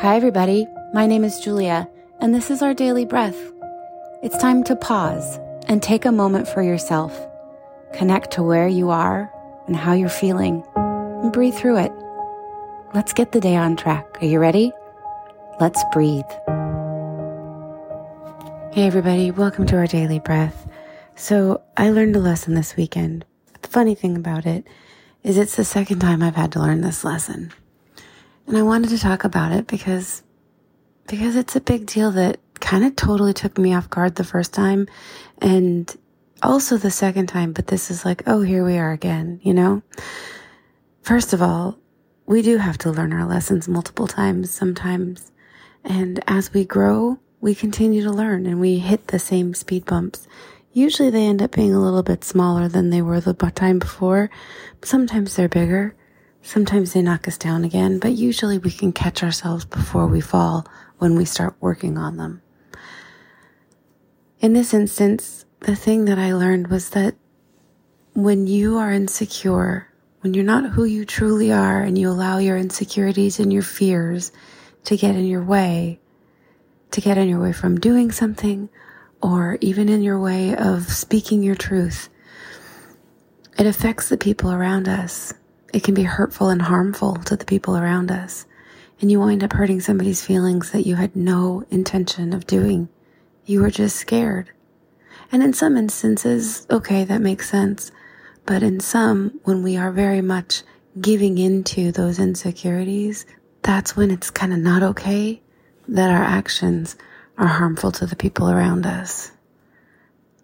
Hi, everybody. My name is Julia, and this is our daily breath. It's time to pause and take a moment for yourself. Connect to where you are and how you're feeling, and breathe through it. Let's get the day on track. Are you ready? Let's breathe. Hey, everybody. Welcome to our daily breath. So, I learned a lesson this weekend. The funny thing about it is it's the second time I've had to learn this lesson. And I wanted to talk about it because, because it's a big deal that kind of totally took me off guard the first time and also the second time, but this is like, oh, here we are again, you know? First of all, we do have to learn our lessons multiple times sometimes. And as we grow, we continue to learn and we hit the same speed bumps. Usually they end up being a little bit smaller than they were the time before. Sometimes they're bigger. Sometimes they knock us down again, but usually we can catch ourselves before we fall when we start working on them. In this instance, the thing that I learned was that when you are insecure, when you're not who you truly are and you allow your insecurities and your fears to get in your way, to get in your way from doing something or even in your way of speaking your truth, it affects the people around us. It can be hurtful and harmful to the people around us. And you wind up hurting somebody's feelings that you had no intention of doing. You were just scared. And in some instances, okay, that makes sense. But in some, when we are very much giving into those insecurities, that's when it's kind of not okay that our actions are harmful to the people around us.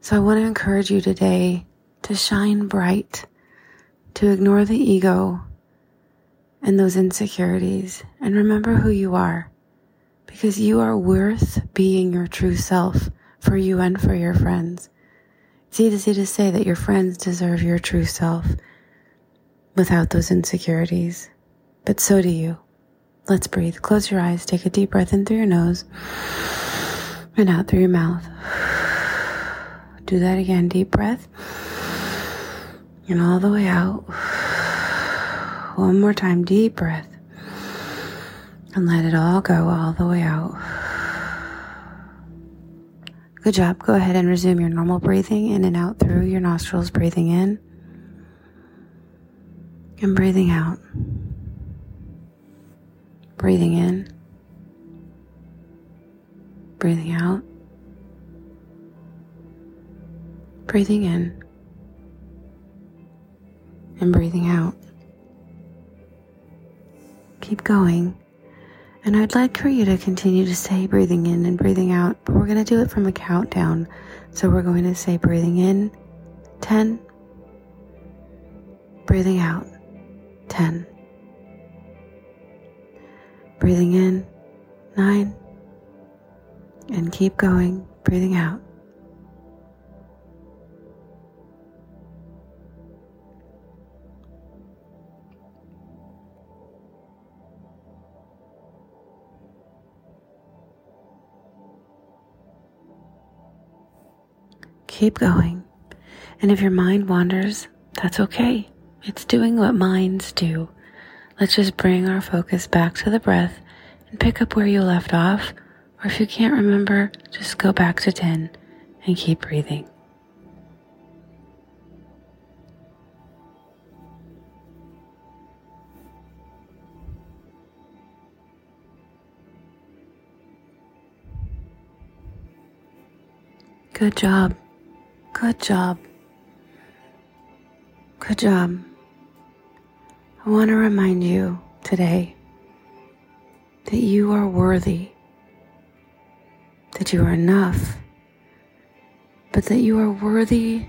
So I want to encourage you today to shine bright, to ignore the ego and those insecurities and remember who you are because you are worth being your true self for you and for your friends. It's easy to say that your friends deserve your true self without those insecurities, but so do you. Let's breathe. Close your eyes. Take a deep breath in through your nose and out through your mouth. Do that again. Deep breath and all the way out. One more time. Deep breath and let it all go all the way out. Good job. Go ahead and resume your normal breathing in and out through your nostrils, breathing in and breathing out. Breathing in, breathing out, breathing in, and breathing out. Keep going. And I'd like for you to continue to say breathing in and breathing out, but we're going to do it from a countdown. So we're going to say breathing in 10, breathing out 10, breathing in 9, and keep going, breathing out. Keep going. And if your mind wanders, that's okay. It's doing what minds do. Let's just bring our focus back to the breath and pick up where you left off. Or if you can't remember, just go back to 10 and keep breathing. Good job. Good job. Good job. I want to remind you today that you are worthy, that you are enough, but that you are worthy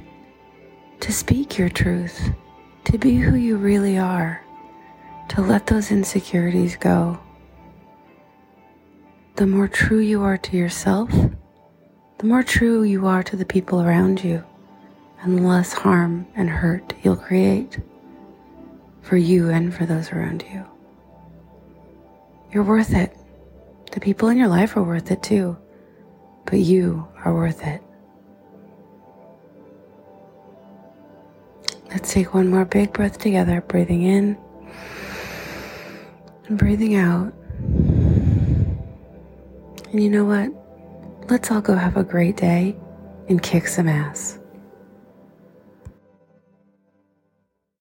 to speak your truth, to be who you really are, to let those insecurities go. The more true you are to yourself, the more true you are to the people around you, and the less harm and hurt you'll create for you and for those around you. You're worth it. The people in your life are worth it too, but you are worth it. Let's take one more big breath together, breathing in and breathing out. And you know what? Let's all go have a great day and kick some ass.